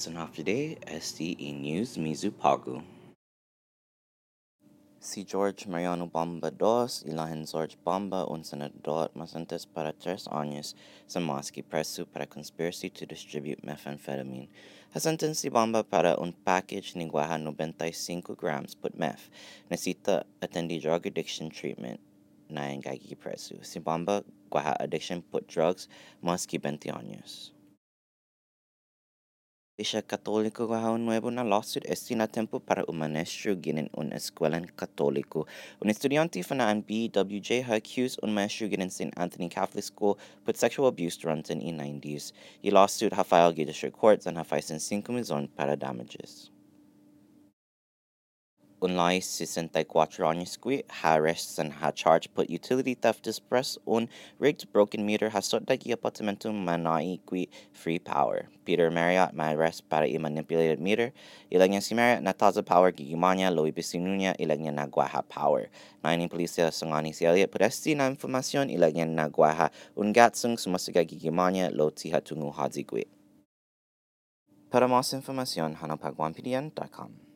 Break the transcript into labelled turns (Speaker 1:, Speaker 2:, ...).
Speaker 1: Sanafide SDE News Mizu Pagu. Si George Mariano Bamba dos ilahin George Bamba un senador masentes para tres años sa Mosque preso para conspiracy to distribute methamphetamine. Hasentan si Bamba para un package ni guaha 95 grams put meth. Necesita attendi drug addiction treatment na engagi preso. Si Bomba guaha addiction put drugs Mosque 20 años. Isha Católico Gajao Nuevo na lawsuit tempo para un maestro ginin un escuelan católico. Un estudiante fana an BWJ ha accused un maestro ginin St. Anthony Catholic School put sexual abuse durante in 90s. Y lawsuit ha filed district courts and ha facing 5 milyon para damages. Unlike 64 anos qui ha arrests and ha charge put utility theft express un rigged broken meter ha sot dagi apartamento manai qui free power. Peter Marriott ma arrest para i manipulated meter. Ilagnya si Marriott na taza power gigimanya lo ibisinunya ilagnya na guaha power. Nainin polisia sangani si Elliot pudesti na informasyon ilagnya na guaha un gatsung sumasiga gigimanya lo tiha tungu hadzi qui. Para más información, hanapagwampidian.com.